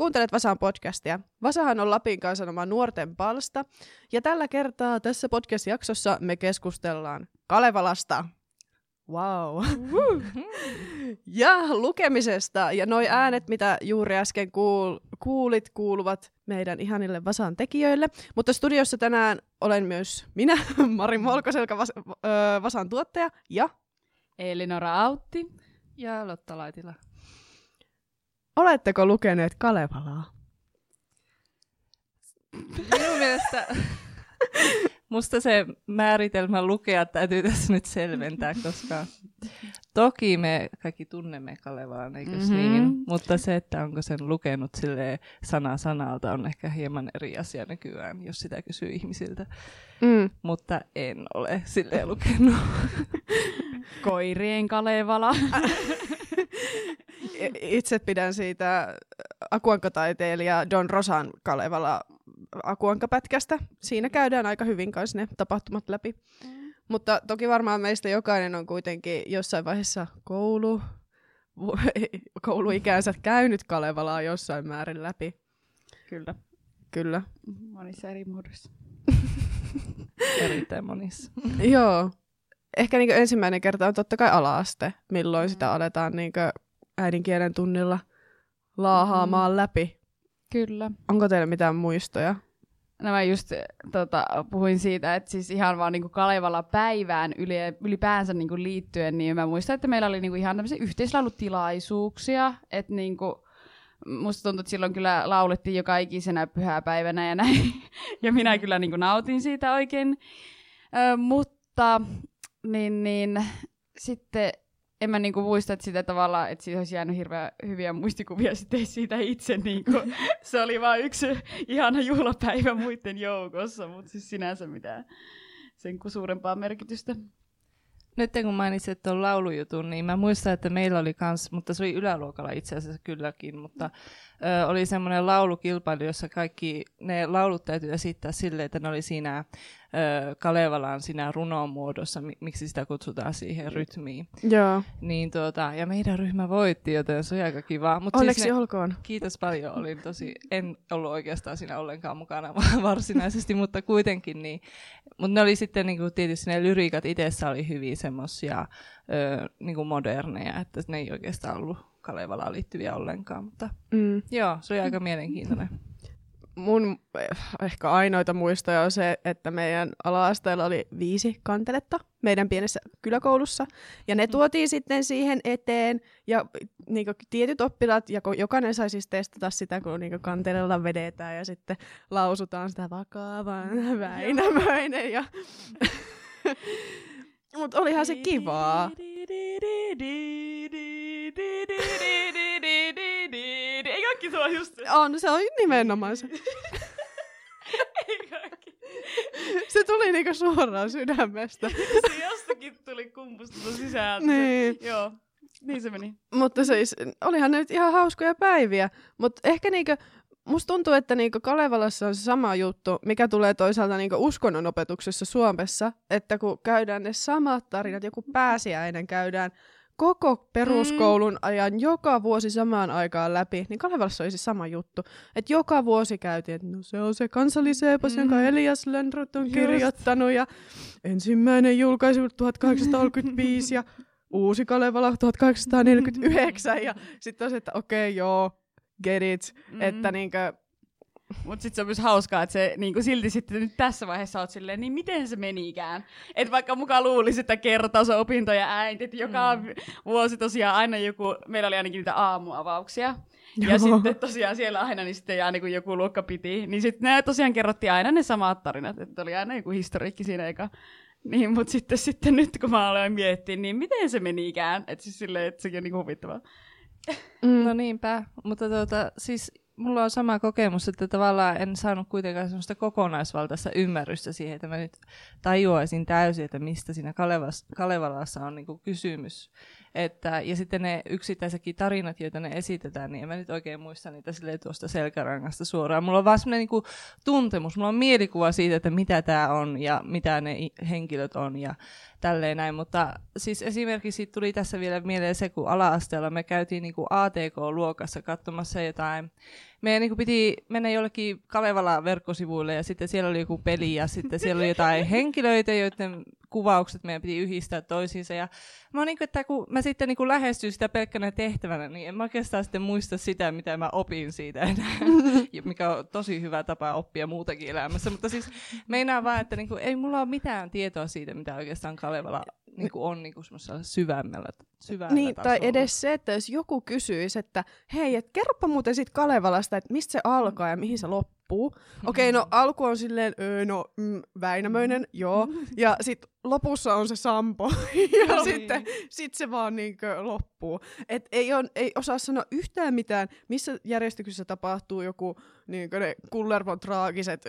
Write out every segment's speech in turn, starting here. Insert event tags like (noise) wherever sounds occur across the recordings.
Kuuntelet Vasan podcastia. Vasahan on Lapin kansanoma nuorten palsta, ja tällä kertaa tässä podcast-jaksossa me keskustellaan Kalevalasta. Wow. ja lukemisesta. Ja noi äänet, mitä juuri äsken kuul- kuulit, kuuluvat meidän ihanille Vasan tekijöille. Mutta studiossa tänään olen myös minä, (laughs) Mari Molkoselka, Vas- Vasan tuottaja, ja Elinora Autti ja Lotta Laitila. Oletteko lukeneet Kalevalaa? Minun mielestä musta se määritelmä lukea täytyy tässä nyt selventää, koska toki me kaikki tunnemme Kalevaan, eikö mm-hmm. niin? Mutta se, että onko sen lukenut sille sana sanalta on ehkä hieman eri asia nykyään, jos sitä kysyy ihmisiltä. Mm. Mutta en ole sille lukenut. Koirien Kalevala. (laughs) Itse pidän siitä akuankataiteilija Don Rosan Kalevala akuankapätkästä. Siinä käydään aika hyvin kanssa ne tapahtumat läpi. Mm. Mutta toki varmaan meistä jokainen on kuitenkin jossain vaiheessa koulu, (laughs) kouluikänsä käynyt Kalevalaa jossain määrin läpi. Kyllä. Kyllä. Monissa eri muodoissa. (laughs) Erittäin monissa. Joo. Ehkä niin ensimmäinen kerta on totta kai ala-aste, milloin mm. sitä aletaan niin äidinkielen tunnilla laahaamaan mm. läpi. Kyllä. Onko teillä mitään muistoja? No mä just tota, puhuin siitä, että siis ihan vaan niinku Kalevala päivään yli, ylipäänsä niinku liittyen, niin mä muistan, että meillä oli niinku ihan tämmöisiä yhteislaulutilaisuuksia, että niinku, musta tuntuu, että silloin kyllä laulettiin joka ikisenä pyhäpäivänä ja näin, (laughs) ja minä kyllä niinku nautin siitä oikein, Ö, mutta niin, niin, sitten en mä niinku muista, että sitä tavallaan, että siitä olisi jäänyt hirveän hyviä muistikuvia sitten siitä itse. Niinku. (laughs) Se oli vain yksi ihana juhlapäivä muiden joukossa, mutta siis sinänsä mitään sen suurempaa merkitystä. Nyt kun mainitsit tuon laulujutun, niin mä muistan, että meillä oli kans, mutta se oli yläluokalla itse asiassa kylläkin, mutta ö, oli semmoinen laulukilpailu, jossa kaikki ne laulut täytyy esittää silleen, että ne oli siinä ö, Kalevalan siinä runon muodossa, miksi sitä kutsutaan siihen rytmiin. Joo. Niin tuota, ja meidän ryhmä voitti, joten se oli aika kiva. Mut Onneksi siis ne, olkoon. Kiitos paljon, olin tosi, en ollut oikeastaan siinä ollenkaan mukana (laughs) varsinaisesti, mutta kuitenkin niin. Mutta ne oli sitten niinku, tietysti ne lyriikat itsessä oli hyvin semmoisia niinku moderneja, että ne ei oikeastaan ollut Kalevalaan liittyviä ollenkaan, mutta mm. joo, se oli aika mielenkiintoinen mun eh, ehkä ainoita muistoja on se, että meidän ala-asteella oli viisi kanteletta meidän pienessä kyläkoulussa. Ja ne mm. tuotiin sitten siihen eteen. Ja niin kuin, tietyt oppilaat, ja jokainen sai siis testata sitä, kun niin kantelella vedetään ja sitten lausutaan sitä vakavan Väinämöinen. Ja... Mutta olihan se kivaa. Tuo just se. On, se on nimenomaan se. (laughs) Se tuli niinku suoraan sydämestä. (laughs) se jostakin tuli kumpusta sisältä. Niin. Joo. Niin se meni. Mutta siis, olihan ne nyt ihan hauskoja päiviä. Mutta ehkä niinku, musta tuntuu, että niinku Kalevalassa on se sama juttu, mikä tulee toisaalta niinku uskonnonopetuksessa Suomessa, että kun käydään ne samat tarinat, joku pääsiäinen käydään koko peruskoulun mm. ajan joka vuosi samaan aikaan läpi, niin Kalevalassa oli se sama juttu. Että joka vuosi käytiin, että no se on se kansalliseepos, mm. jonka Elias Lönnrot on Just. kirjoittanut, ja ensimmäinen julkaisu 1835, ja uusi Kalevala 1849, ja sitten on se, että okei, okay, joo, get it, mm. että niinkö, mutta sitten se on myös hauskaa, että se niinku silti sitten nyt tässä vaiheessa oot silleen, niin miten se menikään? Että vaikka mukaan luulisi, että kertaus opintoja äänti, että joka mm. vuosi tosiaan aina joku, meillä oli ainakin niitä aamuavauksia. Joo. Ja sitten tosiaan siellä aina niin sitten aina kun joku luokka piti, niin sitten ne tosiaan kerrottiin aina ne samat tarinat, että oli aina joku historiikki siinä eka. Niin, mutta sitten, sitten nyt kun mä aloin miettiä, niin miten se menikään? Että siis silleen, että sekin on niin huvittavaa. Mm. No niinpä, mutta tuota, siis mulla on sama kokemus, että tavallaan en saanut kuitenkaan sellaista kokonaisvaltaista ymmärrystä siihen, että mä nyt tajuaisin täysin, että mistä siinä Kalevas, Kalevalassa on niinku kysymys. Että, ja sitten ne yksittäisetkin tarinat, joita ne esitetään, niin en mä nyt oikein muista niitä sille tuosta selkärangasta suoraan. Mulla on vaan semmoinen niinku tuntemus, mulla on mielikuva siitä, että mitä tämä on ja mitä ne henkilöt on ja tälleen näin, mutta siis esimerkiksi tuli tässä vielä mieleen se, kun ala-asteella me käytiin niin kuin ATK-luokassa katsomassa jotain meidän niin piti mennä jollekin Kalevala verkkosivuille ja sitten siellä oli joku peli ja sitten siellä oli jotain (laughs) henkilöitä, joiden kuvaukset meidän piti yhdistää toisiinsa. Ja mä niin kuin, että kun mä sitten niin lähestyin sitä pelkkänä tehtävänä, niin en mä oikeastaan sitten muista sitä, mitä mä opin siitä enää, (laughs) mikä on tosi hyvä tapa oppia muutakin elämässä. Mutta siis meinaa vaan, että niin kuin, ei mulla ole mitään tietoa siitä, mitä oikeastaan Kalevala niin kuin on niin kuin syvemmällä, syvällä Niin, tasolla. tai edes se, että jos joku kysyisi, että hei, et kerropa muuten siitä Kalevalasta, että mistä se alkaa ja mihin se loppuu. Okei, okay, no alku on silleen, öö, no mm, Väinämöinen, joo. Ja sitten lopussa on se Sampo. (laughs) ja no, (laughs) sitten sit se vaan niinkö loppuu. Et ei, on, ei osaa sanoa yhtään mitään, missä järjestyksessä tapahtuu joku niinkö ne Kullervon traagiset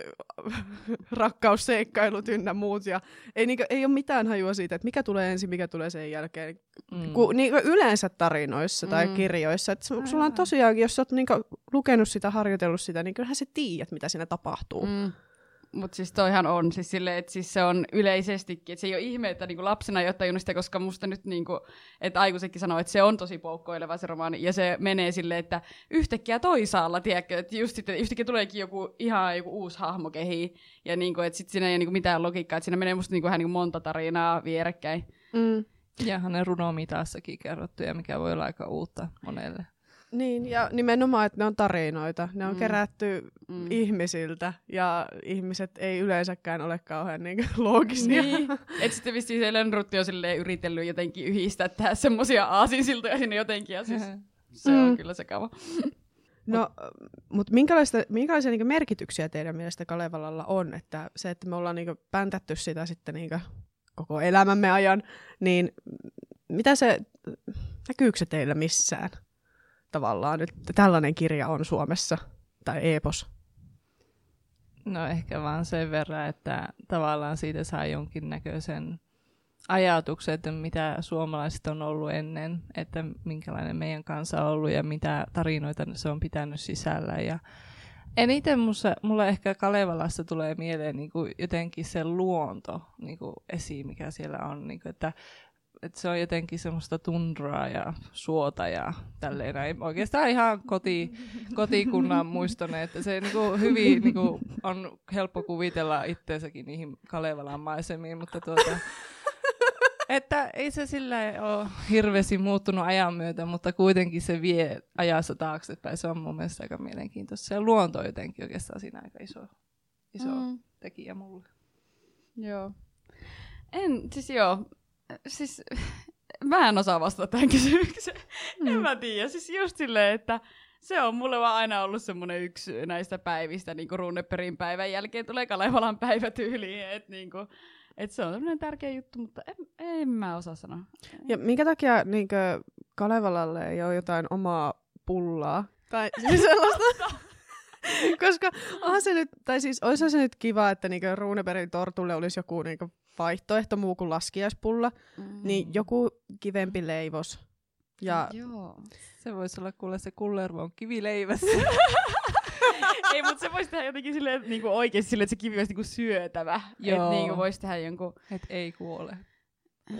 (laughs) rakkausseikkailut ynnä muut. Ja ei, niinkö, ei ole mitään hajua siitä, että mikä tulee ensin, mikä tulee sen jälkeen. Mm. Ku, niinkö yleensä tarinoissa tai mm. kirjoissa. Et sulla on tosiaankin, jos olet niinkö lukenut sitä, harjoitellut sitä, niin kyllähän sä tiedät, mitä siinä tapahtuu. Mm. Mutta siis toihan on, siis silleen, että siis se on yleisestikin, että se ei ole ihme, että niinku lapsena ei ole tajunnut sitä, koska musta nyt niinku, että aikuisetkin sanoo, että se on tosi poukkoileva se romaani, ja se menee silleen, että yhtäkkiä toisaalla, tiedätkö, että just sitten yhtäkkiä tuleekin joku ihan joku uusi hahmo kehi, ja niinku, että sitten siinä ei ole niinku mitään logiikkaa, että siinä menee musta niinku, niinku monta tarinaa vierekkäin. Mm. Ja hänen runomitassakin kerrottu, ja mikä voi olla aika uutta monelle. Niin, ja nimenomaan, että ne on tarinoita. Ne on mm. kerätty mm. ihmisiltä, ja ihmiset ei yleensäkään ole kauhean niin loogisia. Niin. että sitten vissiin se Lönnrutti on yritellyt jotenkin yhdistää tähän semmoisia aasinsiltoja sinne jotenkin, ja siis se mm. on kyllä sekava. No, mutta minkälaisia, minkälaisia niin merkityksiä teidän mielestä Kalevalalla on? Että se, että me ollaan niin päntätty sitä sitten niin koko elämämme ajan, niin mitä se, näkyykö se teillä missään? Tavallaan nyt tällainen kirja on Suomessa, tai epos? No ehkä vaan sen verran, että tavallaan siitä saa jonkinnäköisen ajatuksen, että mitä suomalaiset on ollut ennen, että minkälainen meidän kansa on ollut ja mitä tarinoita se on pitänyt sisällä. Ja eniten musta, mulla ehkä Kalevalassa tulee mieleen niin kuin jotenkin se luonto niin kuin esiin, mikä siellä on. Niin kuin, että että se on jotenkin semmoista tundraa ja suota ja tälleen näin. Oikeastaan ihan koti, kotikunnan muistone, että se niinku hyvin niinku, on helppo kuvitella itseensäkin niihin Kalevalan maisemiin, mutta tuota, että ei se sillä ole hirveästi muuttunut ajan myötä, mutta kuitenkin se vie ajassa taaksepäin. Se on mun mielestä aika mielenkiintoista. Se luonto on jotenkin oikeastaan siinä aika iso, iso mm. tekijä mulle. Joo. En, siis joo, siis (laughs) mä en osaa vastata tähän kysymykseen. Mm. En mä tiedä. Siis just silleen, että se on mulle vaan aina ollut semmoinen yksi näistä päivistä, niin kuin Runneperin päivän jälkeen tulee Kalevalan päivä tyyliin, että niin kuin, et se on semmoinen tärkeä juttu, mutta en, en mä osaa sanoa. Ja minkä takia niin Kalevalalle ei ole jotain omaa pullaa? Tai (laughs) siis sellaista... (laughs) Koska onhan se nyt, tai siis olisi se nyt kiva, että niinku Runebergin tortulle olisi joku niinku vaihtoehto muu kuin laskiaispulla, mm. niin joku kivempi leivos. Ja... Joo. Se voisi olla kuule se kullervon kivileivässä. (laughs) Ei, mutta se voisi tehdä jotenkin silleen, niin kuin oikeasti silleen, että se kivi olisi niin kuin syötävä. Joo. Että niin kuin voisi tehdä jonkun... Että ei kuole.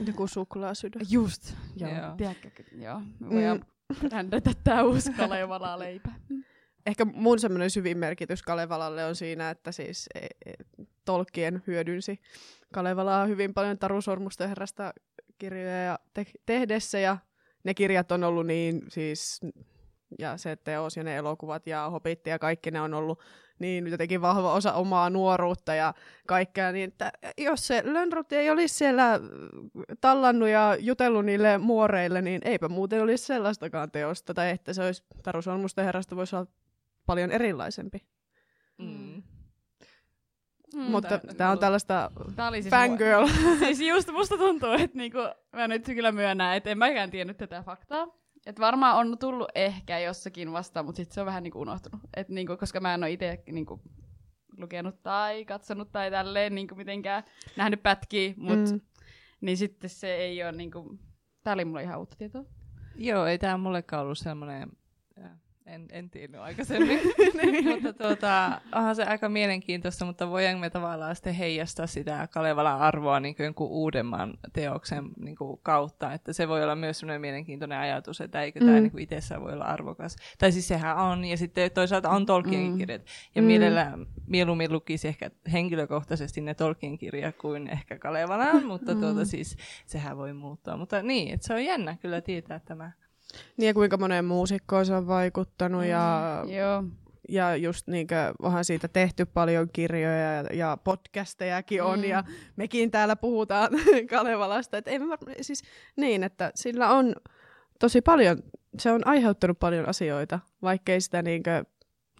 Joku suklaasydän. Just. Joo. joo. Tiedätkö, joo. Me voidaan mm. rändätä tää uusi Kalevala leipä. Ehkä mun semmoinen syvin merkitys Kalevalalle on siinä, että siis e, e, Tolkien hyödynsi Kalevalaa hyvin paljon Taru Sormusten herrasta kirjoja te- tehdessä ja ne kirjat on ollut niin siis ja se teos ja ne elokuvat ja Hobbit ja kaikki ne on ollut niin jotenkin vahva osa omaa nuoruutta ja kaikkea, niin että jos se Lönnrot ei olisi siellä tallannut ja jutellut niille muoreille, niin eipä muuten olisi sellaistakaan teosta, tai että se olisi Taru Sormusten herrasta voisi olla paljon erilaisempi. Mm. Mm, Mutta tämä on tällaista tää oli siis fangirl. Mua, (laughs) siis just musta tuntuu, että niinku, mä nyt kyllä myönnän, että en mäkään tiennyt tätä faktaa. Et varmaan on tullut ehkä jossakin vasta, mutta sitten se on vähän niinku unohtunut. Et niinku, koska mä en ole itse niinku, lukenut tai katsonut tai tälleen niinku, mitenkään nähnyt pätkiä, mut, mm. niin sitten se ei ole niinku, tää oli mulle ihan uutta tietoa. Joo, ei tää mullekaan ollut semmoinen En, en tiennyt aikaisemmin. (laughs) (laughs) mutta tuota, onhan se aika mielenkiintoista, mutta voidaanko me tavallaan sitten heijastaa sitä Kalevalan arvoa niin kuin uudemman teoksen niin kuin kautta. Että se voi olla myös sellainen mielenkiintoinen ajatus, että eikö mm. tämä niin itsessään voi olla arvokas. Tai siis sehän on, ja sitten toisaalta on Tolkien kirjat. Mm. Ja mm. mielellä, mieluummin lukisi ehkä henkilökohtaisesti ne Tolkien kirjat kuin ehkä Kalevalan, mutta tuota mm. siis sehän voi muuttua. Mutta niin, että se on jännä kyllä tietää tämä. Niin ja kuinka moneen muusikkoon se on vaikuttanut ja, Mm, Joo. ja just niinkö, onhan siitä tehty paljon kirjoja ja, ja podcastejakin on Mm. ja mekin täällä puhutaan (laughs) Kalevalasta. Et ei me varma, siis niin, että sillä on tosi paljon, se on aiheuttanut paljon asioita, vaikkei sitä niinkö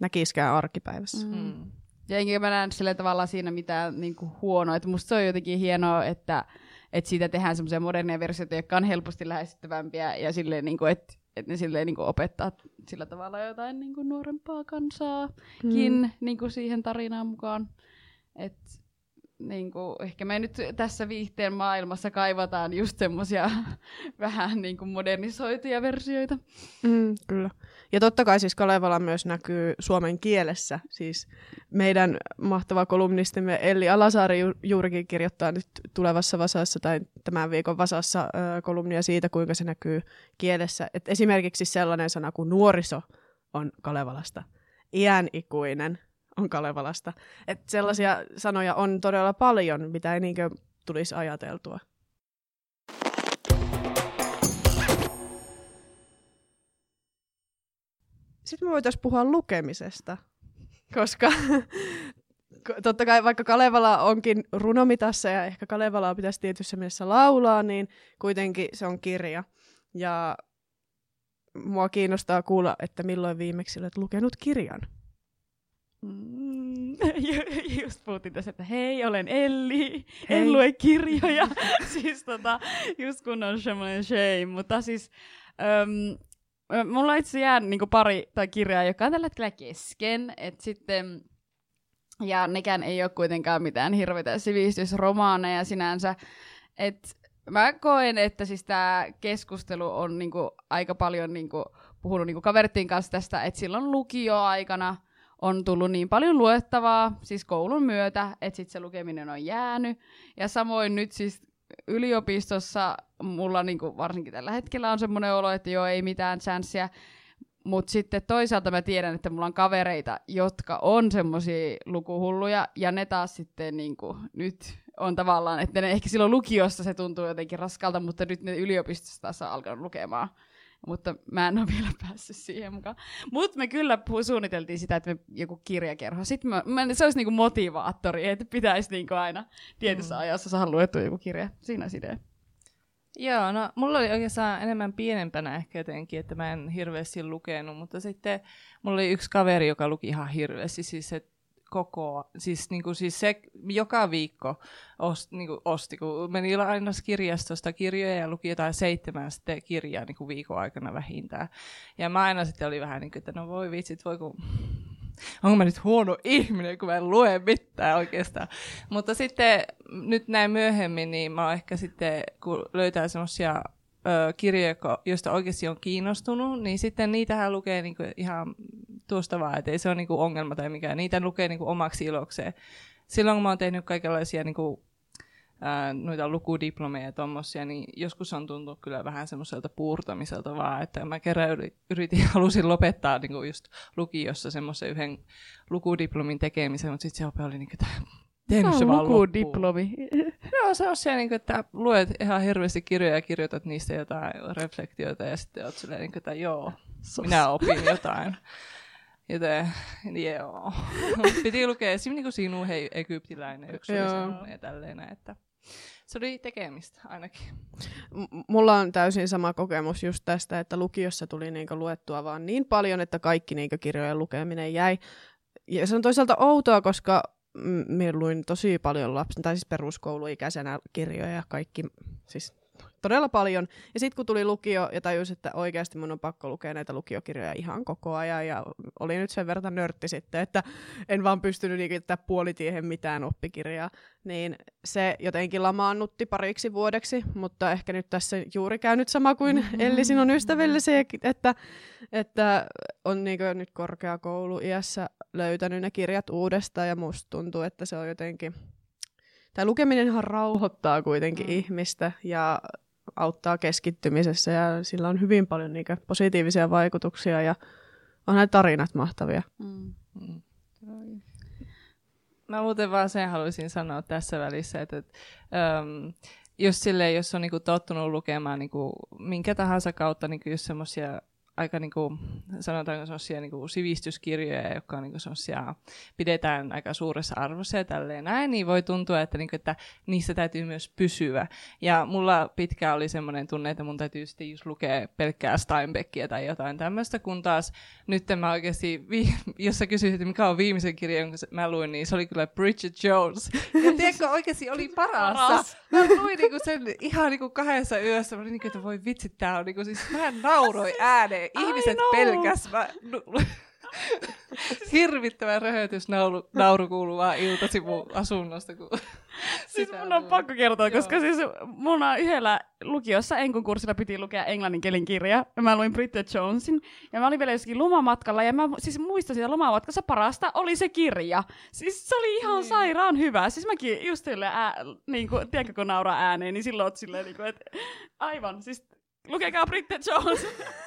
näkiskään arkipäivässä. Mm. Mm. Ja enkä mä näe sillä tavalla siinä mitään niinku huonoa. Että musta se on jotenkin hienoa, että, että siitä tehdään semmoisia moderneja versioita, jotka on helposti lähestyttävämpiä ja silleen, niinku, että, että ne silleen niinku opettaa sillä tavalla jotain niinku nuorempaa kansaakin mm. niinku siihen tarinaan mukaan. Et, niinku, ehkä me nyt tässä viihteen maailmassa kaivataan just semmoisia (laughs) vähän niinku modernisoituja versioita. Mm, kyllä. Ja totta kai siis Kalevala myös näkyy suomen kielessä. Siis meidän mahtava kolumnistimme Elli Alasaari ju- juurikin kirjoittaa nyt tulevassa Vasassa tai tämän viikon Vasassa ö, kolumnia siitä, kuinka se näkyy kielessä. Et esimerkiksi sellainen sana kuin nuoriso on Kalevalasta. Iänikuinen on Kalevalasta. Et sellaisia sanoja on todella paljon, mitä ei niinkö tulisi ajateltua. Sitten me voitaisiin puhua lukemisesta, koska (laughs) ko- totta kai vaikka Kalevala onkin runomitassa ja ehkä Kalevalaa pitäisi tietyssä mielessä laulaa, niin kuitenkin se on kirja. Ja mua kiinnostaa kuulla, että milloin viimeksi olet lukenut kirjan. Mm, ju- (laughs) just puhuttiin tässä, että hei, olen Elli, Hei. en lue kirjoja. (laughs) siis tota, just kun on semmoinen shame, mutta siis äm, ö, mulla itse jäänyt niinku pari tai kirjaa, joka on tällä hetkellä kesken, et sitten ja nekään ei ole kuitenkaan mitään hirveitä sivistysromaaneja sinänsä. Et mä koen, että siis tämä keskustelu on niinku aika paljon niinku puhunut niinku kaverittiin kanssa tästä, että silloin lukioaikana on tullut niin paljon luettavaa, siis koulun myötä, että sitten se lukeminen on jäänyt. Ja samoin nyt siis yliopistossa mulla niinku varsinkin tällä hetkellä on semmoinen olo, että joo, ei mitään chanssiä. Mutta sitten toisaalta mä tiedän, että mulla on kavereita, jotka on semmoisia lukuhulluja, ja ne taas sitten niinku, nyt on tavallaan, että ne ehkä silloin lukiossa se tuntuu jotenkin raskalta, mutta nyt ne yliopistossa taas on alkanut lukemaan. Mutta mä en ole vielä päässyt siihen mukaan. Mutta me kyllä puhu- suunniteltiin sitä, että me joku kirjakerho. Sitten mä, mä, se olisi niinku motivaattori, että pitäisi niinku aina tietyssä Mm. ajassa saada luettua joku kirja. Siinä olisi idea. Joo, no mulla oli oikeastaan enemmän pienempänä ehkä jotenkin, että mä en hirveästi lukenut, mutta sitten mulla oli yksi kaveri, joka luki ihan hirveästi, siis se koko, siis, niin kuin, siis se joka viikko ost, niin kuin osti, kun meni aina kirjastosta kirjoja ja luki jotain seitsemän sitten kirjaa niin kuin viikon aikana vähintään. Ja mä aina sitten oli vähän niin kuin, että no voi vitsit, voi kun onko mä nyt huono ihminen, kun mä en lue mitään oikeastaan. Mutta sitten nyt näin myöhemmin, niin mä oon ehkä sitten, kun löytää semmoisia kirjoja, ko- joista oikeasti on kiinnostunut, niin sitten niitähän lukee niinku ihan tuosta vaan, että ei se ole niinku ongelma tai mikään. Niitä lukee niinku omaksi ilokseen. Silloin kun mä oon tehnyt kaikenlaisia niinku, ää, noita lukudiplomeja ja tommosia, niin joskus on tuntunut kyllä vähän semmoiselta puurtamiselta vaan, että mä kerran yri- yritin, halusin lopettaa niin kuin just lukiossa semmoisen yhden lukudiplomin tekemisen, mutta sitten se ope oli niin kuin, että tehnyt se vaan loppuun. Joo, se on se, niin kuin, että luet ihan hirveästi kirjoja ja kirjoitat niistä jotain reflektioita ja sitten oot silleen, niin kuin, että joo, minä opin jotain. Joten, joo. Piti lukea esimerkiksi niin sinun, hei, egyptiläinen, yksi oli Joo. sanonut ja tälleen, että se oli tekemistä ainakin. M- mulla on täysin sama kokemus just tästä, että lukiossa tuli niinku luettua vaan niin paljon, että kaikki niinku kirjojen lukeminen jäi. Ja se on toisaalta outoa, koska minä luin tosi paljon lapsen, tai siis peruskouluikäisenä kirjoja ja kaikki, siis todella paljon. Ja sitten kun tuli lukio ja tajusin, että oikeasti mun on pakko lukea näitä lukiokirjoja ihan koko ajan. Ja oli nyt sen verran nörtti sitten, että en vaan pystynyt liikittää puolitiehen mitään oppikirjaa. Niin se jotenkin lamaannutti pariksi vuodeksi, mutta ehkä nyt tässä juuri käynyt sama kuin mm-hmm. (laughs) Elli sinun ystävällesi, että, että on niin nyt korkeakouluiässä löytänyt ne kirjat uudestaan ja musta tuntuu, että se on jotenkin tämä lukeminenhan rauhoittaa kuitenkin mm. ihmistä ja auttaa keskittymisessä ja sillä on hyvin paljon niitä positiivisia vaikutuksia ja on näitä tarinat mahtavia. Mm. Mm. Mä muuten vaan sen haluaisin sanoa tässä välissä, että, että um, jos, sille, jos on niinku tottunut lukemaan niinku minkä tahansa kautta niinku just semmoisia aika niinku, sanotaanko sellaisia niinku sivistyskirjoja, jotka on niinku pidetään aika suuressa arvossa ja tälleen näin, niin voi tuntua, että, niinku, että niissä täytyy myös pysyä. Ja mulla pitkään oli semmoinen tunne, että mun täytyy sitten just lukea pelkkää Steinbeckia tai jotain tämmöistä, kun taas nyt mä oikeasti, vi- (laughs) jos sä kysyisit, että mikä on viimeisen kirja, jonka mä luin, niin se oli kyllä Bridget Jones. Ja tiedätkö, oikeasti oli (laughs) parasta. Paras. Mä luin niinku sen ihan niinku kahdessa yössä, mä olin niinku, että voi vitsi, tää on niinku, siis mä nauroi ääneen ihmiset pelkäs. Mä, (laughs) Hirvittävä röhötys nauru, kuuluu vaan iltasi mun asunnosta. Kun siis mun on pakko kertoa, Joo. koska siis mun on yhdellä lukiossa enkun kurssilla piti lukea englanninkielin kirja. Ja mä luin Bridget Jonesin. Ja mä olin vielä jossakin lomamatkalla. Ja mä siis muistan siitä lomamatkassa parasta oli se kirja. Siis se oli ihan niin. sairaan hyvä. Siis mäkin just silleen, ää, niin kuin, tiedätkö kun nauraa ääneen, niin silloin oot silleen, niin kuin, että aivan. Siis lukekaa Bridget Jones. (laughs)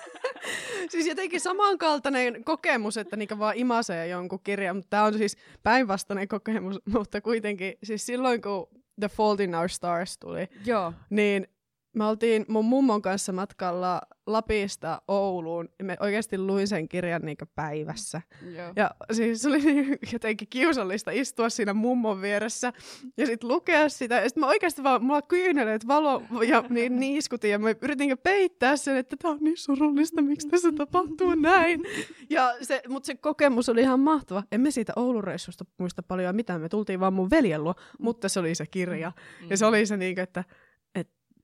(laughs) siis jotenkin samankaltainen kokemus, että niinkä vaan imasee jonkun kirjan, mutta tämä on siis päinvastainen kokemus, (laughs) mutta kuitenkin siis silloin kun The Fault in Our Stars tuli, Joo. niin me oltiin mun mummon kanssa matkalla Lapista Ouluun. Me oikeasti luin sen kirjan niin päivässä. Joo. Ja siis se oli niin (laughs) jotenkin kiusallista istua siinä mummon vieressä ja sitten lukea sitä. Ja sitten mä oikeasti vaan, mulla kyyneleet valo ja niin niiskutin ja mä yritin peittää sen, että tämä on niin surullista, miksi tässä tapahtuu näin. Ja se, mutta se kokemus oli ihan mahtava. Emme siitä Oulun reissusta muista paljon mitään. Me tultiin vaan mun veljen luo, mutta se oli se kirja. Ja se oli se niin, että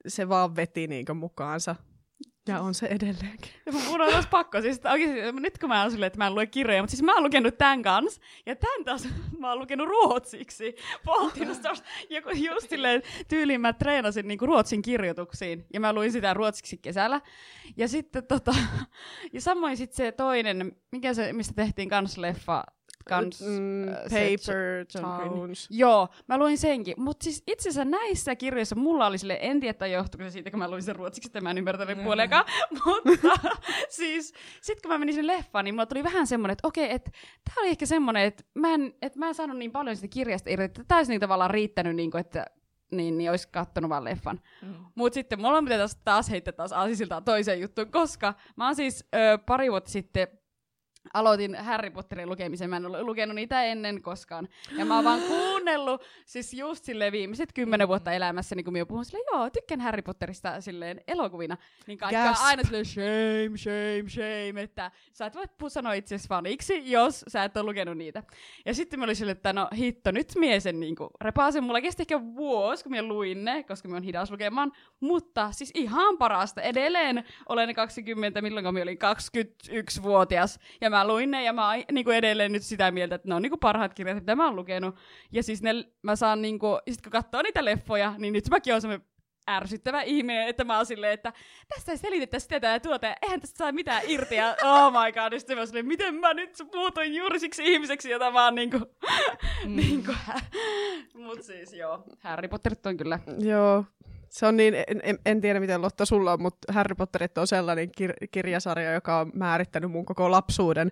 se vaan veti niinku mukaansa. Ja on se edelleenkin. Mun on taas pakko. Siis, oikeasti, nyt kun mä oon silleen, että mä en lue kirjoja, mutta siis mä oon lukenut tämän kanssa. Ja tämän taas (laughs) mä oon lukenut ruotsiksi. Poltinasta (laughs) joku just silleen, tyyliin mä treenasin niinku ruotsin kirjoituksiin. Ja mä luin sitä ruotsiksi kesällä. Ja sitten tota, (laughs) ja samoin sitten se toinen, mikä se, mistä tehtiin kans leffa, kans, mm, äh, Paper Towns. Joo, mä luin senkin. Mutta siis itse asiassa näissä kirjoissa mulla oli sille, en tiedä, johtuiko se siitä, kun mä luin sen ruotsiksi, että mä en ymmärtänyt mm. puolekaan. (laughs) Mutta (laughs) siis sit kun mä menin sinne leffaan, niin mulla tuli vähän semmoinen, että okei, että tää oli ehkä semmoinen, että mä en, että mä en saanut niin paljon sitä kirjasta irti, että tää olisi niin tavallaan riittänyt, niin kuin, että niin, niin olisi kattonut vaan leffan. Mm. Mutta sitten mulla on taas, taas heittää taas aasisiltaan toiseen juttuun, koska mä oon siis ö, pari vuotta sitten aloitin Harry Potterin lukemisen. Mä en ole lukenut niitä ennen koskaan. Ja mä oon vaan kuunnellut, siis just silleen viimeiset kymmenen vuotta elämässä, niin kun mä puhun silleen, joo, tykkään Harry Potterista silleen elokuvina. Niin kaikki on aina silleen shame, shame, shame, että sä et voi sanoa itse faniksi, jos sä et ole lukenut niitä. Ja sitten mä olin silleen, että no hitto, nyt mie sen niin repaasin. Mulla kesti ehkä vuosi, kun mä luin ne, koska mä oon hidas lukemaan. Mutta siis ihan parasta. Edelleen olen 20, milloin mä olin 21-vuotias. Ja mä luin ne ja mä oon niin kuin edelleen nyt sitä mieltä, että ne on niin kuin parhaat kirjat, mitä mä oon lukenut. Ja siis ne, mä saan niin kuin, sit kun katsoo niitä leffoja, niin nyt mäkin oon semmoinen ärsyttävä ihminen, että mä oon silleen, että tästä ei selitetä sitä ja tuota, ja eihän tästä saa mitään irti, ja oh my god, sitten mä silleen, miten mä nyt muutuin juuri siksi ihmiseksi, jota mä oon niinku, mm. (laughs) niinku, mut siis joo, Harry Potterit on kyllä. Joo, se on niin, en, en tiedä miten Lotta sulla on, mutta Harry Potterit on sellainen kir- kirjasarja, joka on määrittänyt mun koko lapsuuden.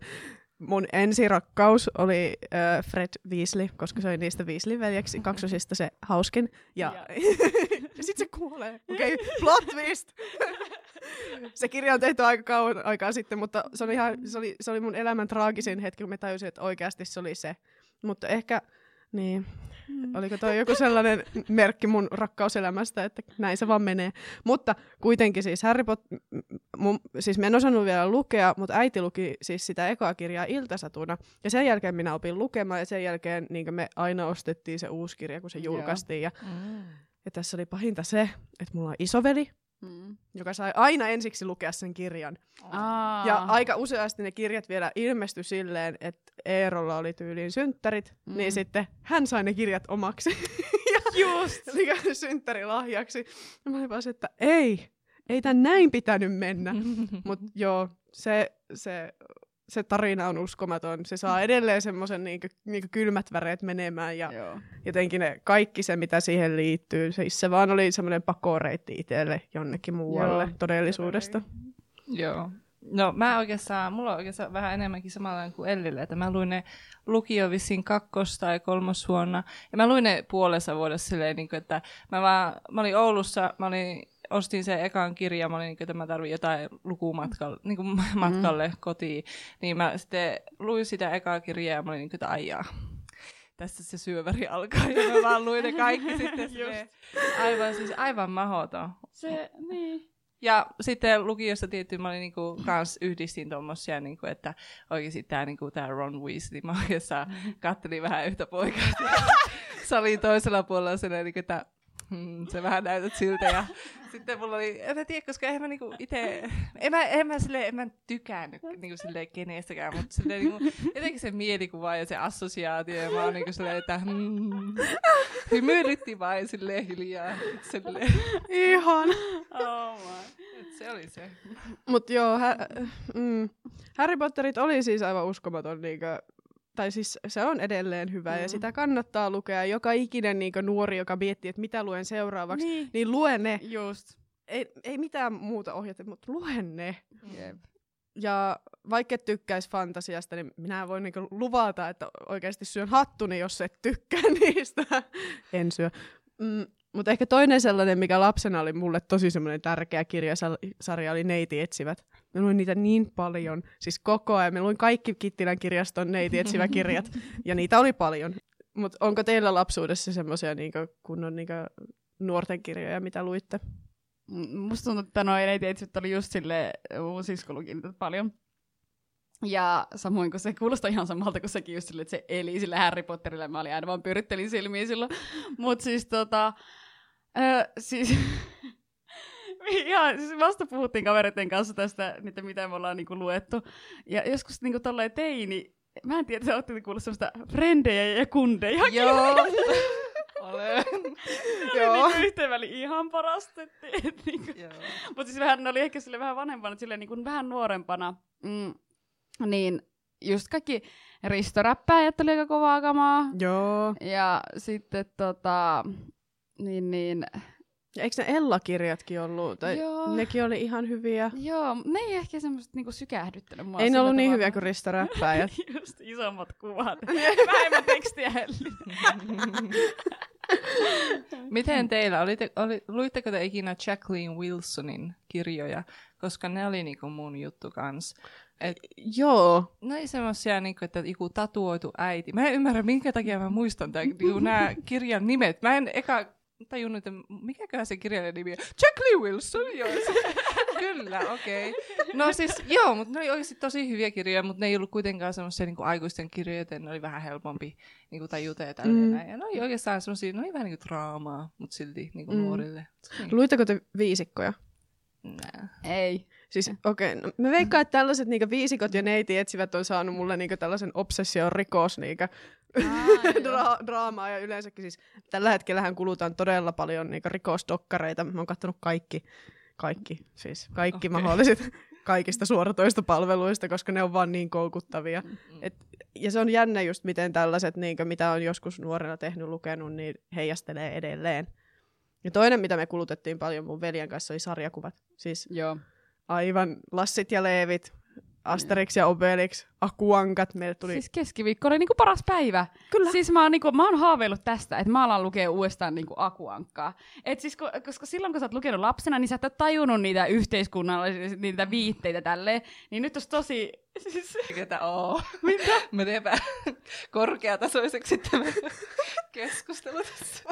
Mun ensirakkaus oli äh, Fred Weasley, koska se oli niistä Weasley-veljeksi, kaksosista se hauskin. Ja, ja. (laughs) ja sit se kuolee. Okei, okay, plot twist! (laughs) se kirja on tehty aika kauan aikaa sitten, mutta se oli, ihan, se oli, se oli mun elämän traagisin hetki, kun mä tajusin, että oikeasti se oli se. Mutta ehkä, niin, Mm. Oliko toi joku sellainen merkki mun rakkauselämästä, että näin se vaan menee. Mutta kuitenkin siis Harry Potter, mun, siis mä en osannut vielä lukea, mutta äiti luki siis sitä ekaa kirjaa iltasatuna. Ja sen jälkeen minä opin lukemaan ja sen jälkeen niin me aina ostettiin se uusi kirja, kun se julkaistiin. Ja, mm. ja tässä oli pahinta se, että mulla on isoveli, Mm. joka sai aina ensiksi lukea sen kirjan. Aa. Ja aika useasti ne kirjat vielä ilmestyi silleen, että Eerolla oli tyyliin synttärit, Mm. niin sitten hän sai ne kirjat omaksi. (laughs) Just. Mikä synttärilahjaksi. Ja mä olin vaan se, että ei, ei tän näin pitänyt mennä. (laughs) Mutta joo, se, se, se tarina on uskomaton. Se saa edelleen semmoisen niinku, niinku kylmät väreet menemään ja Joo. jotenkin ne, kaikki se, mitä siihen liittyy. Se, se vaan oli semmoinen pakoreitti itselle jonnekin muualle Joo. todellisuudesta. Joo. No mä oikeastaan, mulla on oikeastaan vähän enemmänkin samanlainen kuin Ellille, että mä luin ne lukio vissiin kakkos- tai kolmosvuonna. Ja mä luin ne puolessa vuodessa silleen, niin kuin, että mä, vaan, mä olin Oulussa, mä olin, ostin sen ekan kirjan, mä olin, niin että mä tarvitsen jotain lukumatkalle, niin kuin matkalle mm. kotiin. Niin mä sitten luin sitä ekaa kirjaa ja mä olin niin että aijaa. Tästä se syöväri alkaa ja mä vaan luin ne kaikki sitten (laughs) silleen, aivan, siis aivan mahoton. Se, niin. Ja sitten lukiossa tietty mä olin niinku kans yhdistin tommosia, niinku, että oikeesti tää, niinku, tää Ron Weasley, mä oikeastaan kattelin vähän yhtä poikaa salin toisella puolella silleen, niinku, että hmm, se vähän näytät siltä. Ja (laughs) sitten mulla oli, en mä tiedä, koska eihän mä niinku ite, en mä, en mä, silleen, en mä tykännyt niinku silleen kenestäkään, mutta silleen niinku, jotenkin se mielikuva ja se assosiaatio, ja mä oon niinku silleen, että hmm, hymyilytti vain silleen hiljaa itselleen. Ihan. Oh my. Et se oli se. Mut joo, hä- mm, Harry Potterit oli siis aivan uskomaton, niinkö, tai siis se on edelleen hyvä mm. ja sitä kannattaa lukea. Joka ikinen niinkö, nuori, joka miettii, että mitä luen seuraavaksi, Niin. niin, niin lue ne. Just. Ei, ei mitään muuta ohjata, mutta lue ne. Jep. Ja vaikka et tykkäisi fantasiasta, niin minä voin niinku luvata, että oikeasti syön hattuni, jos et tykkää (laughs) niistä. en syö. Mm, mutta ehkä toinen sellainen, mikä lapsena oli mulle tosi semmoinen tärkeä kirjasarja, oli Neiti etsivät. Mä luin niitä niin paljon, siis koko ajan. Mä luin kaikki Kittilän kirjaston Neiti etsivä kirjat, (laughs) ja niitä oli paljon. Mutta onko teillä lapsuudessa semmoisia niinku kunnon niinku nuorten kirjoja, mitä luitte? Musta tuntuu, että noin neititsit oli just sille mun sisko luki niitä paljon. Ja samoin kuin se kuulostaa ihan samalta kuin sekin just sille, että se eli sille Harry Potterille. Mä olin aina vaan pyörittelin silmiä silloin. Mut siis tota... Ö, siis... (laughs) Ihan, siis vasta puhuttiin kavereiden kanssa tästä, että mitä me ollaan niinku luettu. Ja joskus niinku tolleen teini, mä en tiedä, että olette kuullut semmoista frendejä ja kundeja. Joo. Olen. Joo. Niinku yhteen väliin ihan parasta. Niinku. Joo. Mutta siis vähän, ne oli ehkä sille vähän vanhempana, sille niin vähän nuorempana. Mm, niin just kaikki ristoräppäjät oli aika kovaa kamaa. Joo. Ja sitten tota, niin niin, eikö ne Ella-kirjatkin ollut? Tai Joo. nekin oli ihan hyviä. joo, ne ei ehkä semmoista niinku sykähdyttänyt mua. Ei ne ollut niin tavalla. hyviä kuin ristoräppäjät. (laughs) Just isommat kuvat. (laughs) Vähemmän tekstiä. (laughs) Miten teillä, olitte, oli, luitteko te ikinä Jacqueline Wilsonin kirjoja? Koska ne oli niinku mun juttu kans. Et, Joo. ne oli semmosia, niinku, että joku tatuoitu äiti. Mä en ymmärrä, minkä takia mä muistan tää, niinku, nämä kirjan nimet. Mä en eka tajunnut, että mikäköhän se kirjailijan nimi on. Jacqueline Wilson, joo. (laughs) Kyllä, okei. Okay. No siis, joo, mutta ne oli oikeasti tosi hyviä kirjoja, mutta ne ei ollut kuitenkaan semmoisia niin aikuisten kirjoja, joten ne oli vähän helpompi niin kuin, tajuta ja tälleen Mm. näin. Ja ne oli oikeastaan semmoisia, ne oli vähän niin kuin draamaa, mutta silti niin kuin Mm. nuorille. Niin. Luitteko te viisikkoja? Nää. Ei. Siis okei, okay, no, mä veikkaan, että tällaiset niinku viisikot ja neiti etsivät on saanut mulle niinku tällaisen obsession rikos niinku, (laughs) dra- draamaa ja yleensäkin siis tällä hetkellähän kulutaan todella paljon niinku rikosdokkareita. Mä oon kattonut kaikki, kaikki, siis kaikki okay. mahdolliset (laughs) kaikista suoratoista palveluista, koska ne on vaan niin koukuttavia. Mm. Et, ja se on jännä just, miten tällaiset, niinku, mitä on joskus nuorena tehnyt, lukenut, niin heijastelee edelleen. Ja toinen, mitä me kulutettiin paljon mun veljen kanssa, oli sarjakuvat. Siis Joo. aivan Lassit ja Leevit, Asterix ja Obelix, Akuankat, meille tuli... Siis keskiviikko oli niinku paras päivä. Kyllä. Siis mä oon, niinku, mä oon haaveillut tästä, että mä alan lukea uudestaan niinku akuankkaa. Et siis, ko- koska silloin kun sä oot lukenut lapsena, niin sä et ole tajunnut niitä yhteiskunnallisia niitä viitteitä tälleen. Niin nyt olisi tosi... Siis, Ketä oo? Mitä? (laughs) Menepä korkeatasoiseksi tämä keskustelu tässä.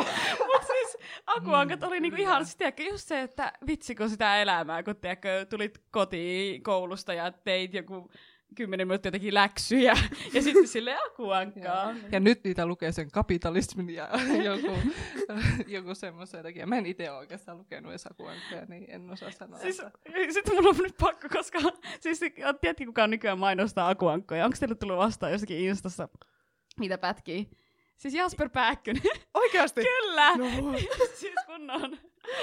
Mut siis akuankat oli niinku ihan, siis tiedätkö, just se, että vitsi kun sitä elämää, kun tiedätkö, tulit kotiin koulusta ja teit joku kymmenen minuuttia teki läksyjä (laughs) ja sitten sille akuankkaa. Ja nyt niitä lukee sen kapitalismin ja (laughs) joku, joku semmoisen takia. Mä en itse oikeastaan lukenut edes akuankkoja, niin en osaa sanoa. Siis, että- (laughs) sitten mulla on nyt pakko, koska siis tiedätkö kuka nykyään mainostaa akuankkoja? Onko teille tullut vastaan jossakin instassa niitä pätkii? Siis Jasper Pääkkönen. Oikeasti? Kyllä! No. siis kun on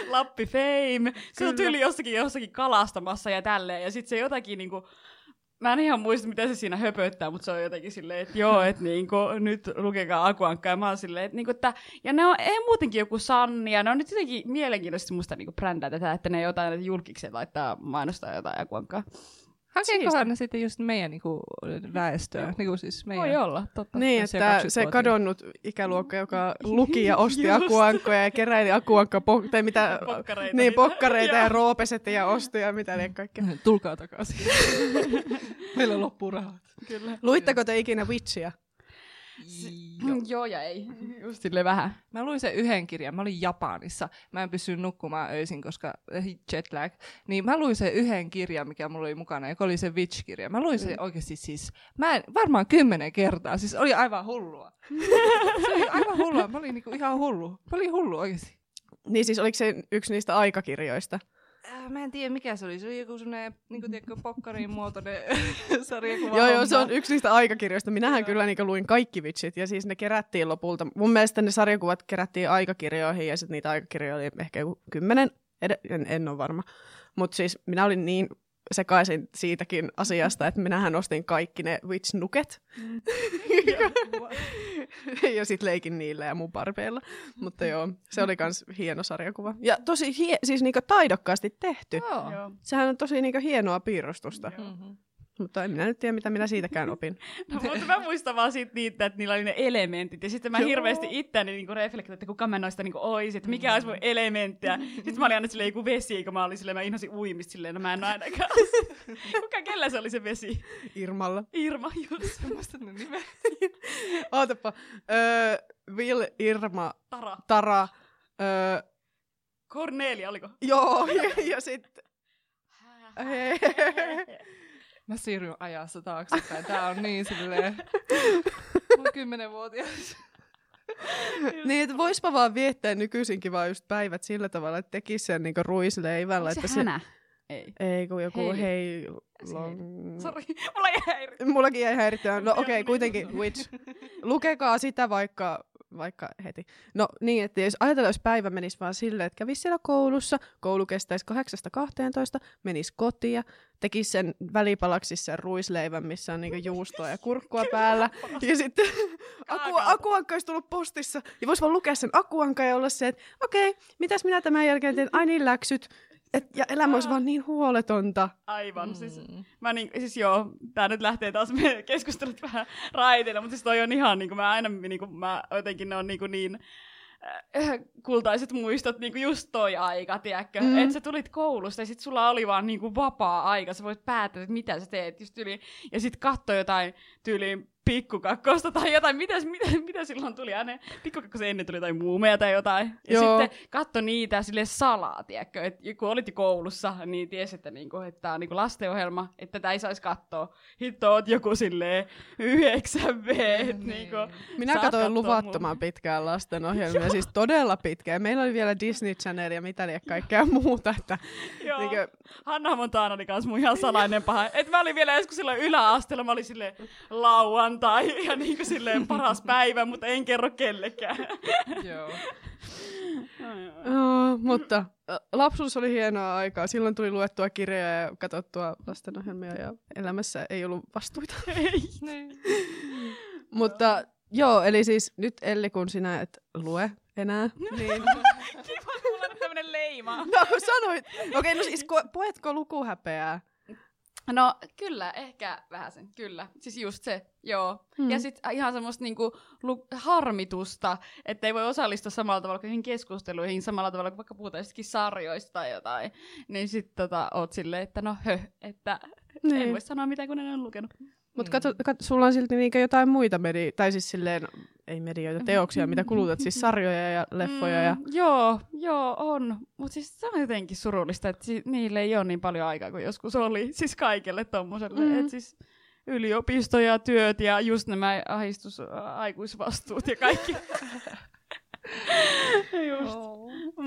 Lappi Fame. Se on tyyli jossakin, jossakin kalastamassa ja tälleen. Ja sitten se jotakin niinku... Mä en ihan muista, mitä se siinä höpöttää, mutta se on jotenkin silleen, että joo, että niinku, nyt lukekaa Akuankkaa. Ja mä oon silleen, että, niinku, että ja ne on ei muutenkin joku Sanni, ja ne on nyt jotenkin mielenkiintoisesti musta niinku brändää tätä, että ne jotain näitä julkikset laittaa mainostaa jotain Akuankkaa. Hakeekohan ne sitten just meidän niinku, väestöä? Niinku siis meidän... Voi olla, totta. Niin, Se että 20-vuotias. se kadonnut ikäluokka, joka luki ja osti akuankkoja ja keräili akuankka, po- tai mitä, Pokkareita niin, pokkareita ja roopeset ja osti ja mitä liian kaikkea. Tulkaa takaisin. (laughs) Meillä loppuu rahat. Kyllä. Luitteko te ikinä Witchia? Joo. joo ja ei. Just silleen vähän. Mä luin sen yhden kirjan, mä olin Japanissa. Mä en pysynyt nukkumaan öisin, koska (laughs) jetlag. Niin mä luin sen yhden kirjan, mikä mulla oli mukana, joka oli se Witch-kirja. Mä luin sen Mm. oikeasti siis, mä en, varmaan kymmenen kertaa. Siis oli aivan hullua. (laughs) se oli aivan hullua. Mä olin niinku ihan hullu. Mä olin hullu oikeasti. Niin siis oliko se yksi niistä aikakirjoista? Äh, Mä en tiedä mikä se oli. Se oli joku semmonen, niinku tiedätkö, pokkarin muotoinen (laughs) sarjakuva. Joo, joo, se on yksi niistä aikakirjoista. Minähän kyllä niin luin kaikki Witchit ja siis ne kerättiin lopulta. Mun mielestä ne sarjakuvat kerättiin aikakirjoihin ja sitten niitä aikakirjoja oli ehkä joku kymmenen. En, en ole varma. Mutta siis minä olin niin sekaisin siitäkin asiasta, että minähän ostin kaikki ne Witch-nuket. (laughs) ja sitten leikin niillä ja mun barbeilla. Mutta joo, se oli kans hieno sarjakuva. Ja tosi hie- siis niinku taidokkaasti tehty. Joo. Sehän on tosi niinku hienoa piirustusta. Mhm. Mutta en minä nyt tiedä, mitä minä siitäkään opin. (laughs) No, mutta mä muistan vaan siitä niitä, että niillä oli ne elementit. Ja sitten mä Joo. hirveästi itseäni niinku reflektoin, että kuka mä noista niinku oisin, että mikä olisi mun elementtiä. Sitten mä olin aina silleen joku vesi, kun mä olin silleen, mä inhosin uimista silleen, no mä en ainakaan. (laughs) kuka, kellä se oli se vesi? Irmalla. Irma, just. (laughs) Mä muistan ne nimet. Ootapa. Öö, Will, Irma, Tara. Tara. Öö, Cornelia, oliko? joo, ja, ja sitten... Mä siirryn ajassa taaksepäin. Tää on niin silleen... (laughs) Mä oon kymmenenvuotias. niin, että voispa vaan viettää nykyisinkin vaan just päivät sillä tavalla, että tekisi sen niinku ruisleivällä. Onko että se hänä? Ei. Ei, kun joku Hei. hei... Se long... Sori, mulla jäi häiri. Mullakin jäi häirittämään. No okei, okay, niin. kuitenkin Witch. Lukekaa sitä vaikka, vaikka heti. No niin, että jos ajatellaan, jos päivä menisi vaan silleen, että kävisi siellä koulussa, koulu kestäisi 8-12, menisi kotia, tekisi sen välipalaksi sen ruisleivän, missä on niinku juustoa ja kurkkua päällä. Ja sitten (laughs) aku, akuankka olisi tullut postissa. Ja voisi vaan lukea sen akuanka ja olla se, että okei, okay, mitäs minä tämän jälkeen teen? Ai niin, läksyt. Et, ja elämä olisi vaan niin huoletonta. Aivan, siis Mm. Mä niin, siis joo, tää nyt lähtee taas me keskustelut vähän raiteille, mutta siis toi on ihan niinku, mä aina niinku, mä jotenkin ne on niinku niin äh, kultaiset muistot, niinku just toi aika, tiedätkö? Mm. Että sä tulit koulusta ja sit sulla oli vaan niinku vapaa aika, sä voit päättää, että mitä sä teet, just yli, ja sit katso jotain tyyliin pikkukakkosta tai jotain, mitä, mitä, mitä silloin tuli aina, pikkukakkosen ennen tuli jotain muumeja tai jotain, ja Joo. sitten katso niitä sille salaa, tiedätkö, että kun olit jo koulussa, niin tiesi, että, niinku, että tämä on niinku lastenohjelma, että tätä ei saisi katsoa. Hitto, oot joku silleen 9V, et niinku, Minä katsoin luvattoman pitkään lastenohjelmia, siis todella pitkään. Meillä oli vielä Disney Channel ja mitä liian kaikkea muuta. Että, Joo. niinkö, Hanna Montana oli kans mun ihan salainen paha. Et mä olin vielä joskus silloin yläasteella, mä olin silleen lauantai ja niinku silleen (laughs) paras päivä, mutta en kerro kellekään. Joo. Joo, mutta ä, lapsuus oli hienoa aikaa. Silloin tuli luettua kirjoja ja katsottua lastenohjelmia ja elämässä ei ollut vastuita. (laughs) Ei. Niin. mutta joo, eli siis nyt Elli, kun sinä et lue enää, (laughs) niin... Kiva, että mulla on tämmönen leima. No sanoit. Okei, okay, no siis ko- poetko lukuhäpeää? No kyllä, ehkä vähän sen, kyllä. Siis just se, joo. Mm. Ja sitten ihan semmoista niinku lu- harmitusta, että ei voi osallistua samalla tavalla kuin keskusteluihin, samalla tavalla kuin vaikka puhutaan sarjoista tai jotain. Niin sit tota, oot silleen, että no hö, että niin. en voi sanoa mitään, kun en ole lukenut. Mutta katso, katso, sulla on silti niinkö jotain muita medi- tai siis silleen, ei medioita, teoksia, mitä kulutat, siis sarjoja ja leffoja ja... Mm, joo, joo, on. Mutta siis se on jotenkin surullista, että si- niille ei ole niin paljon aikaa kuin joskus oli. (laughs) Siis kaikelle tommoselle. Mm. Mm. Et siis, yliopisto ja työt ja just nämä ahistus, aikuisvastuut ja kaikki. (laughs) (laughs) just.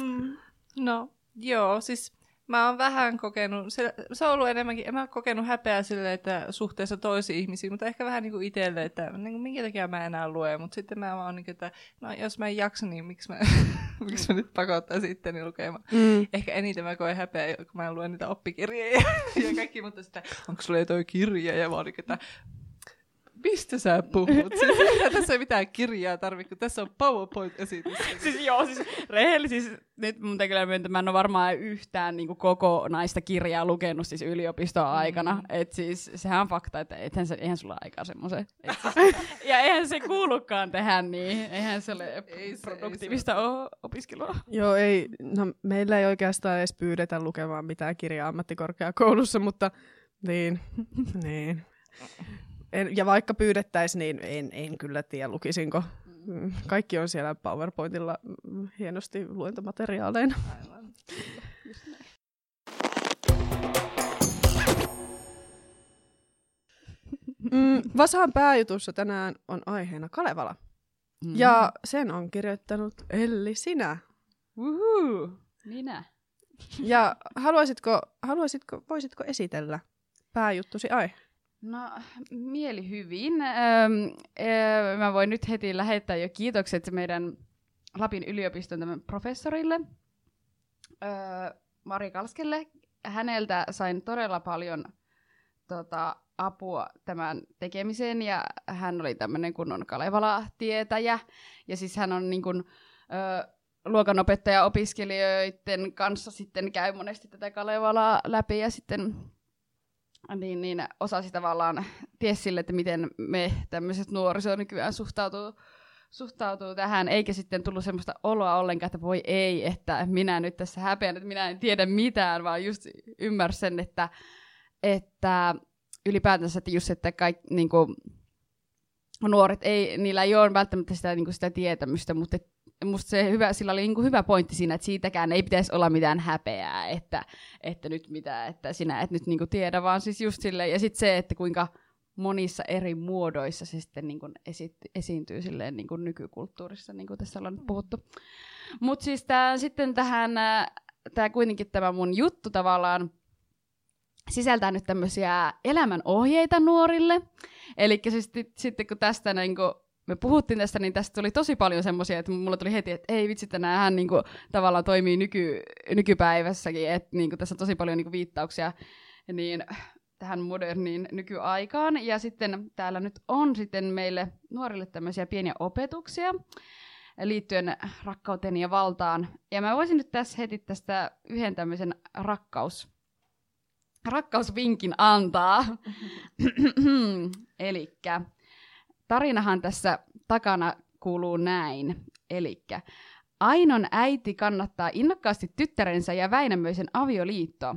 Mm. No, joo, siis mä oon vähän kokenut, se, se on ollut enemmänkin, en mä oon kokenut häpeää sille, että suhteessa toisiin ihmisiin, mutta ehkä vähän niin kuin itselle, että niin kuin, minkä takia mä enää lue, mutta sitten mä vaan niin kuin, että no jos mä en jaksa, niin miksi mä, (laughs) miksi mä nyt pakottaisin itteni lukemaan. Mm. Ehkä eniten mä koen häpeää, kun mä luen niitä oppikirjoja (laughs) ja kaikki, mutta sitten, onko sulla toi kirja, ja oon niin kuin, että Mistä sä puhut? Siis, ei tässä ei mitään kirjaa tarvitse, kun tässä on PowerPoint-esitys. (laughs) siis joo, siis rehellisesti, siis, nyt mun kyllä myöntää, mä en ole varmaan yhtään niin koko naista kirjaa lukenut siis yliopiston aikana. Mm. Et siis sehän on fakta, että eihän, se, eihän sulla aikaa semmoisen. Siis, (laughs) ja eihän se kuulukaan tehdä niin. Eihän se ole ei se, produktiivista ei se. opiskelua. Joo, ei, no meillä ei oikeastaan edes pyydetä lukemaan mitään kirjaa ammattikorkeakoulussa, mutta niin, (laughs) niin en, ja vaikka pyydettäisiin, niin en, en kyllä tiedä, lukisinko. Kaikki on siellä PowerPointilla mm, hienosti luentomateriaaleina. Aivan. Mm, Vasan pääjutussa tänään on aiheena Kalevala. Mm. Ja sen on kirjoittanut Elli sinä. Uhu, minä. Ja haluaisitko, haluaisitko, voisitko esitellä pääjuttusi aihe? No, mieli hyvin. Öm, ö, mä voin nyt heti lähettää jo kiitokset meidän Lapin yliopiston professorille, ö, Mari Kalskelle. Häneltä sain todella paljon tota, apua tämän tekemiseen, ja hän oli tämmöinen kunnon Kalevala-tietäjä. Ja siis hän on niin kuin, ö, luokanopettaja-opiskelijoiden kanssa sitten käy monesti tätä Kalevalaa läpi, ja sitten niin, niin osasi tavallaan ties sille, että miten me tämmöiset nuoriso nykyään suhtautuu, suhtautuu tähän, eikä sitten tullut semmoista oloa ollenkaan, että voi ei, että minä nyt tässä häpeän, että minä en tiedä mitään, vaan just ymmärsin sen, että, että ylipäätänsä, että just, että kaikki niin kuin, nuoret, ei, niillä ei ole välttämättä sitä, niin kuin sitä tietämystä, mutta musta se hyvä, sillä oli niin hyvä pointti siinä, että siitäkään ei pitäisi olla mitään häpeää, että, että nyt mitä, että sinä et nyt niin kuin tiedä, vaan siis just sille, ja sitten se, että kuinka monissa eri muodoissa se sitten niin kuin esi- esiintyy silleen niin kuin nykykulttuurissa, niin kuin tässä ollaan nyt puhuttu. Mutta siis tää, sitten tähän, tämä kuitenkin tämä mun juttu tavallaan sisältää nyt tämmöisiä elämänohjeita nuorille. Eli siis sitten kun tästä niin kuin me puhuttiin tästä, niin tästä tuli tosi paljon semmoisia, että mulla tuli heti, että ei vitsi, että hän niin kuin, tavallaan toimii nyky, nykypäivässäkin, että niin kuin, tässä on tosi paljon niin kuin, viittauksia niin, tähän moderniin nykyaikaan. Ja sitten täällä nyt on sitten meille nuorille tämmöisiä pieniä opetuksia liittyen rakkauteen ja valtaan. Ja mä voisin nyt tässä heti tästä yhden tämmöisen rakkaus, rakkausvinkin antaa. (laughs) Elikkä tarinahan tässä takana kuuluu näin. Elikkä Ainon äiti kannattaa innokkaasti tyttärensä ja Väinämöisen avioliittoa.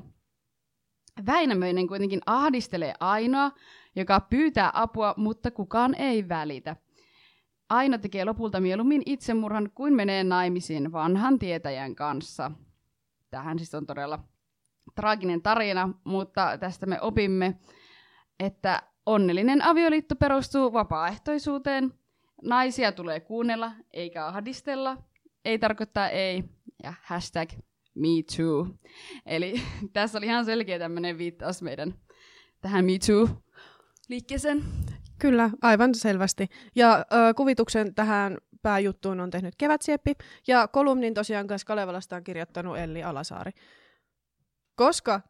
Väinämöinen kuitenkin ahdistelee Ainoa, joka pyytää apua, mutta kukaan ei välitä. Aino tekee lopulta mieluummin itsemurhan kuin menee naimisiin vanhan tietäjän kanssa. Tähän siis on todella traaginen tarina, mutta tästä me opimme, että Onnellinen avioliitto perustuu vapaaehtoisuuteen. Naisia tulee kuunnella eikä ahdistella. Ei tarkoittaa ei. Ja hashtag me too. Eli (laughs) tässä oli ihan selkeä tämmöinen viittaus meidän tähän me too liikkeeseen. Kyllä, aivan selvästi. Ja ö, kuvituksen tähän pääjuttuun on tehnyt Kevätsieppi, ja kolumnin tosiaan kanssa Kalevalasta on kirjoittanut Elli Alasaari. Koska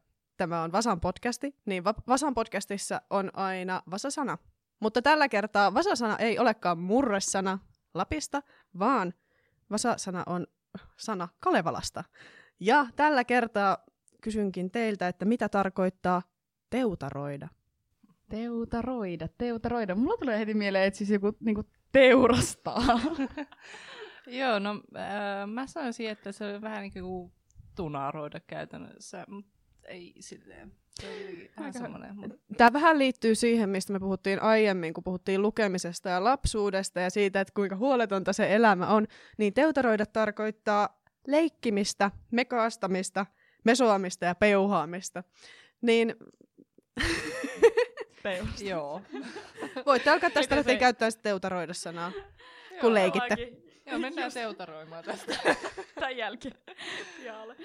tämä on Vasan podcasti, niin Va- Vasan podcastissa on aina Vasasana. Mutta tällä kertaa Vasasana ei olekaan murresana Lapista, vaan Vasasana on sana Kalevalasta. Ja tällä kertaa kysynkin teiltä, että mitä tarkoittaa teutaroida? Teutaroida, teutaroida. Mulla tulee heti mieleen, että siis joku niinku teurastaa. (laughs) Joo, no äh, mä sanoisin, että se on vähän niin kuin tunaroida käytännössä, mutta ei silleen. Tämä vähän liittyy siihen, mistä me puhuttiin aiemmin, kun puhuttiin lukemisesta ja lapsuudesta ja siitä, että kuinka huoletonta se elämä on. Niin teutaroida tarkoittaa leikkimistä, mekaastamista, mesoamista ja peuhaamista. Niin. (laughs) Joo. Voitte alkaa tästä lähteä käyttää teutaroida sanaa, kun leikitte. Joo, mennään teutaroimaan tästä. (laughs) Tämän jälkeen. Pihalle.